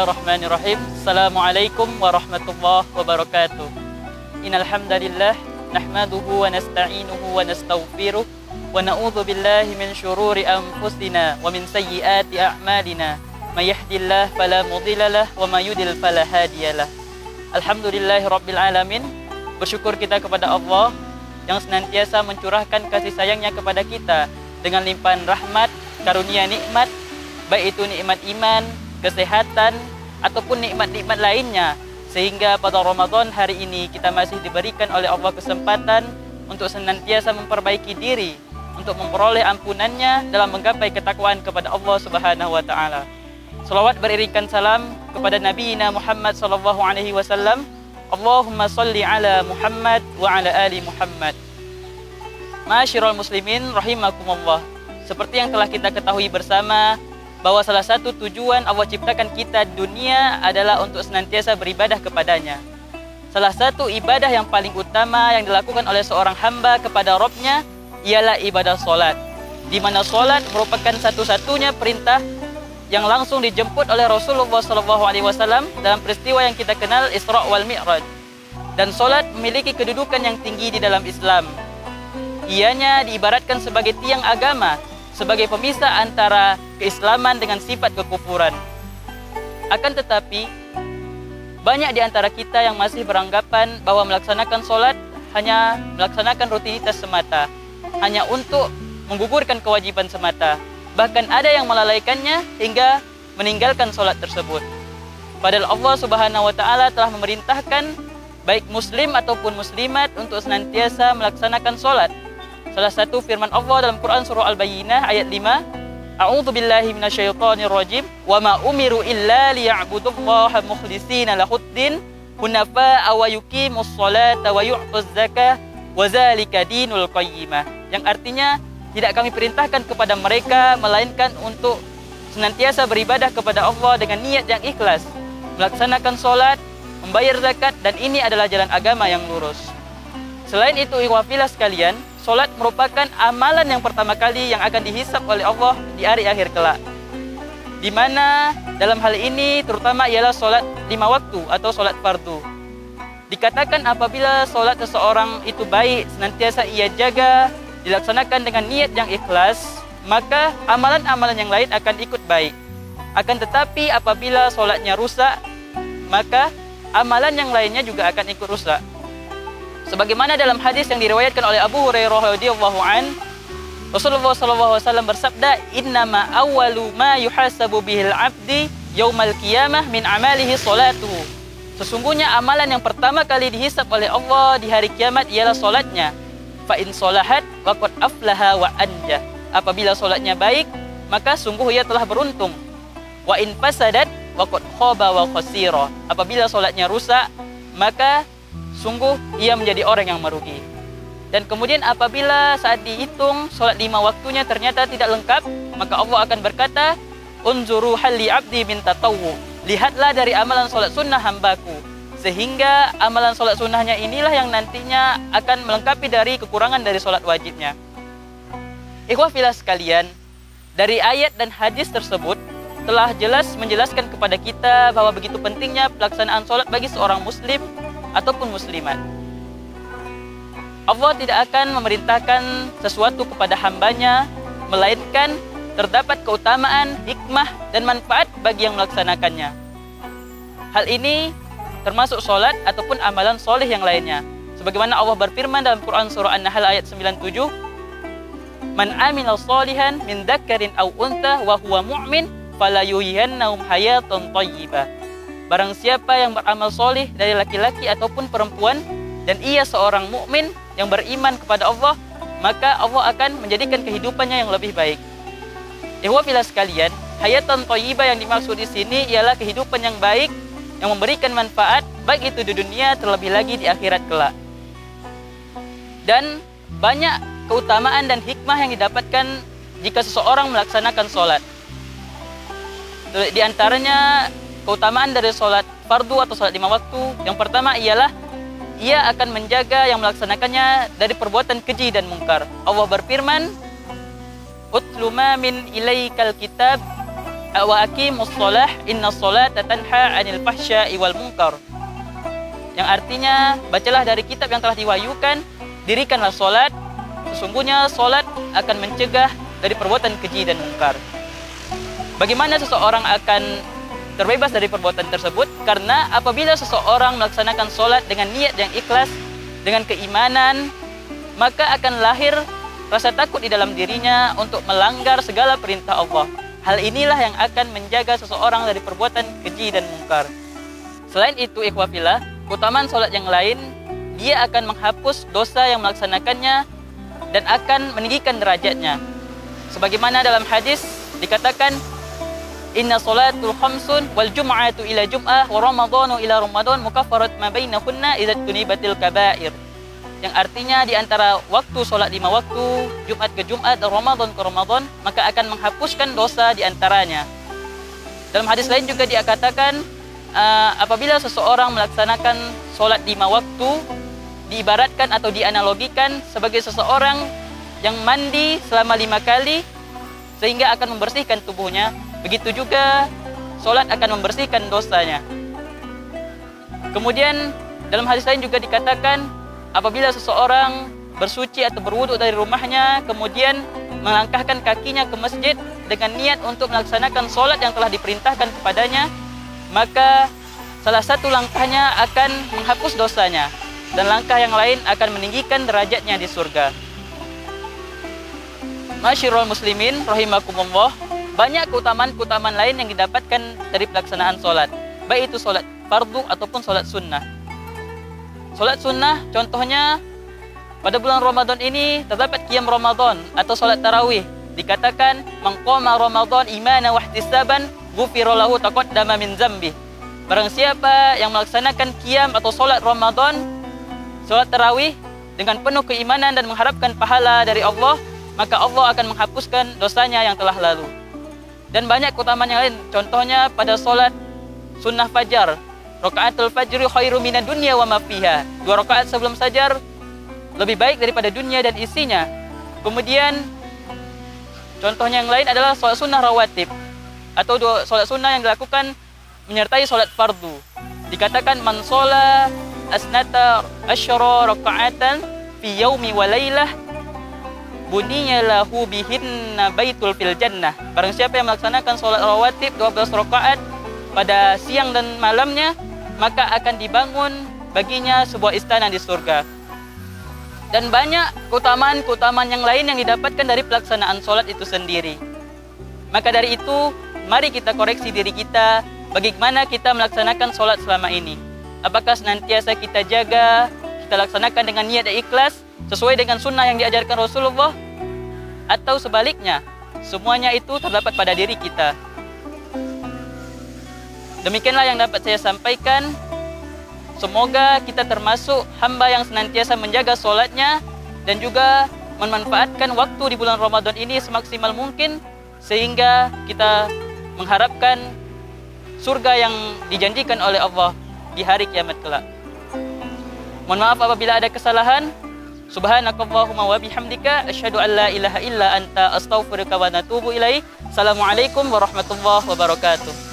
Bismillahirrahmanirrahim. Assalamualaikum warahmatullahi wabarakatuh. Innal hamdalillah nahmaduhu wa nasta'inuhu wa nastaghfiruh wa na'udzu billahi min syururi anfusina wa min sayyiati a'malina. May yahdihillahu fala mudhillalah wa may yudlil fala hadiyalah. Alhamdulillahirabbil alamin. Bersyukur kita kepada Allah yang senantiasa mencurahkan kasih sayangnya kepada kita dengan limpahan rahmat, karunia nikmat, baik itu nikmat iman, kesehatan, ataupun nikmat-nikmat lainnya. Sehingga pada Ramadan hari ini kita masih diberikan oleh Allah kesempatan untuk senantiasa memperbaiki diri, untuk memperoleh ampunannya dalam menggapai ketakwaan kepada Allah Subhanahu wa taala. Salawat beriringkan salam kepada Nabi Muhammad sallallahu alaihi wasallam. Allahumma salli ala Muhammad wa ala ali Muhammad. Masyiral muslimin rahimakumullah. Seperti yang telah kita ketahui bersama, bahwa salah satu tujuan Allah ciptakan kita dunia adalah untuk senantiasa beribadah kepadanya. Salah satu ibadah yang paling utama yang dilakukan oleh seorang hamba kepada Robnya ialah ibadah solat. Di mana solat merupakan satu-satunya perintah yang langsung dijemput oleh Rasulullah SAW dalam peristiwa yang kita kenal Isra wal Mi'raj. Dan solat memiliki kedudukan yang tinggi di dalam Islam. Ianya diibaratkan sebagai tiang agama sebagai pemisah antara keislaman dengan sifat kekufuran. Akan tetapi, banyak di antara kita yang masih beranggapan bahwa melaksanakan sholat hanya melaksanakan rutinitas semata, hanya untuk menggugurkan kewajiban semata. Bahkan ada yang melalaikannya hingga meninggalkan sholat tersebut. Padahal Allah Subhanahu wa taala telah memerintahkan baik muslim ataupun muslimat untuk senantiasa melaksanakan sholat Salah satu firman Allah dalam Quran surah Al-Bayyinah ayat 5, A'udzu billahi minasyaitonir rajim, wa ma umiru illa liya'budullaha mukhlishina lahuddin hunafa'a wa yuqimus salata wa yu'tuz zakah wa zalika dinul qayyimah. Yang artinya tidak kami perintahkan kepada mereka melainkan untuk senantiasa beribadah kepada Allah dengan niat yang ikhlas, melaksanakan solat, membayar zakat dan ini adalah jalan agama yang lurus. Selain itu, ikhwafillah sekalian, Solat merupakan amalan yang pertama kali yang akan dihisap oleh Allah di hari akhir kelak. Di mana dalam hal ini terutama ialah solat lima waktu atau solat fardu. Dikatakan apabila solat seseorang itu baik, senantiasa ia jaga, dilaksanakan dengan niat yang ikhlas, maka amalan-amalan yang lain akan ikut baik. Akan tetapi apabila solatnya rusak, maka amalan yang lainnya juga akan ikut rusak. Sebagaimana dalam hadis yang diriwayatkan oleh Abu Hurairah radhiyallahu an, Rasulullah sallallahu alaihi wasallam bersabda, "Innama awwalu ma yuhasabu bihil 'abdi yaumal qiyamah min amalihi salatuhu." Sesungguhnya amalan yang pertama kali dihisap oleh Allah di hari kiamat ialah solatnya. Fa in solahat waqad aflaha wa anja. Apabila solatnya baik, maka sungguh ia telah beruntung. Wa in fasadat waqad khaba wa khasira. Apabila solatnya rusak, maka sungguh ia menjadi orang yang merugi. Dan kemudian apabila saat dihitung solat lima waktunya ternyata tidak lengkap, maka Allah akan berkata, Unzuru halli abdi min tatawu. Lihatlah dari amalan solat sunnah hambaku. Sehingga amalan solat sunnahnya inilah yang nantinya akan melengkapi dari kekurangan dari solat wajibnya. Ikhwah sekalian, dari ayat dan hadis tersebut telah jelas menjelaskan kepada kita bahwa begitu pentingnya pelaksanaan solat bagi seorang muslim ataupun muslimat. Allah tidak akan memerintahkan sesuatu kepada hambanya, melainkan terdapat keutamaan, hikmah, dan manfaat bagi yang melaksanakannya. Hal ini termasuk sholat ataupun amalan soleh yang lainnya. Sebagaimana Allah berfirman dalam Quran Surah An-Nahl ayat 97, Man amila salihan min dzakarin aw untha wa huwa mu'min hayatan thayyibah. Barang siapa yang beramal solih dari laki-laki ataupun perempuan dan ia seorang mukmin yang beriman kepada Allah, maka Allah akan menjadikan kehidupannya yang lebih baik. Ikhwah bila sekalian, hayatan thayyibah yang dimaksud di sini ialah kehidupan yang baik yang memberikan manfaat baik itu di dunia terlebih lagi di akhirat kelak. Dan banyak keutamaan dan hikmah yang didapatkan jika seseorang melaksanakan sholat. Di antaranya keutamaan dari sholat fardu atau sholat lima waktu yang pertama ialah ia akan menjaga yang melaksanakannya dari perbuatan keji dan mungkar. Allah berfirman, "Utlu ma min ilaikal kitab wa aqimus shalah inna sholata tanha 'anil fahsya'i wal munkar. Yang artinya bacalah dari kitab yang telah diwahyukan, dirikanlah solat. Sesungguhnya solat akan mencegah dari perbuatan keji dan mungkar. Bagaimana seseorang akan terbebas dari perbuatan tersebut? Karena apabila seseorang melaksanakan solat dengan niat yang ikhlas, dengan keimanan, maka akan lahir rasa takut di dalam dirinya untuk melanggar segala perintah Allah. Hal inilah yang akan menjaga seseorang dari perbuatan keji dan mungkar. Selain itu, ikhwafillah, keutamaan sholat yang lain, dia akan menghapus dosa yang melaksanakannya dan akan meninggikan derajatnya. Sebagaimana dalam hadis dikatakan, Inna salatul khamsun wal jum'atu ila jum'ah wa ramadhanu ila ramadan mukaffarat ma bainahunna idza tunibatil kaba'ir yang artinya di antara waktu sholat lima waktu, Jumat ke Jumat, dan Ramadan ke Ramadan, maka akan menghapuskan dosa di antaranya. Dalam hadis lain juga dia katakan, uh, apabila seseorang melaksanakan sholat lima waktu, diibaratkan atau dianalogikan sebagai seseorang yang mandi selama lima kali, sehingga akan membersihkan tubuhnya. Begitu juga sholat akan membersihkan dosanya. Kemudian dalam hadis lain juga dikatakan apabila seseorang bersuci atau berwuduk dari rumahnya, kemudian melangkahkan kakinya ke masjid dengan niat untuk melaksanakan sholat yang telah diperintahkan kepadanya, maka salah satu langkahnya akan menghapus dosanya, dan langkah yang lain akan meninggikan derajatnya di surga. Masyirul muslimin, rahimakumullah, banyak keutamaan-keutamaan lain yang didapatkan dari pelaksanaan sholat, baik itu sholat fardu ataupun sholat sunnah. Solat sunnah contohnya pada bulan Ramadan ini terdapat qiyam Ramadan atau solat tarawih. Dikatakan mengqama Ramadan imana wa ihtisaban ghufira lahu taqaddama min zambi. Barang siapa yang melaksanakan qiyam atau solat Ramadan, solat tarawih dengan penuh keimanan dan mengharapkan pahala dari Allah, maka Allah akan menghapuskan dosanya yang telah lalu. Dan banyak keutamaan yang lain, contohnya pada solat sunnah fajar Rakaatul fajri khairu dunya wa ma fiha. Dua rakaat sebelum sajar lebih baik daripada dunia dan isinya. Kemudian contohnya yang lain adalah sholat sunnah rawatib atau dua sholat sunnah yang dilakukan menyertai sholat fardu. Dikatakan man sholat asnata asyara rakaatan fi yaumi wa buniya lahu bihinna baitul fil jannah. Barang siapa yang melaksanakan sholat rawatib 12 rakaat pada siang dan malamnya, maka akan dibangun baginya sebuah istana di surga. Dan banyak keutamaan-keutamaan yang lain yang didapatkan dari pelaksanaan sholat itu sendiri. Maka dari itu, mari kita koreksi diri kita bagaimana kita melaksanakan sholat selama ini. Apakah senantiasa kita jaga, kita laksanakan dengan niat dan ikhlas, sesuai dengan sunnah yang diajarkan Rasulullah, atau sebaliknya, semuanya itu terdapat pada diri kita. Demikianlah yang dapat saya sampaikan. Semoga kita termasuk hamba yang senantiasa menjaga solatnya dan juga memanfaatkan waktu di bulan Ramadan ini semaksimal mungkin sehingga kita mengharapkan surga yang dijanjikan oleh Allah di hari kiamat kelak. Mohon maaf apabila ada kesalahan. Subhanakallahumma wa bihamdika asyhadu an la ilaha illa anta astaghfiruka wa natubu ilaik. Assalamualaikum warahmatullahi wabarakatuh.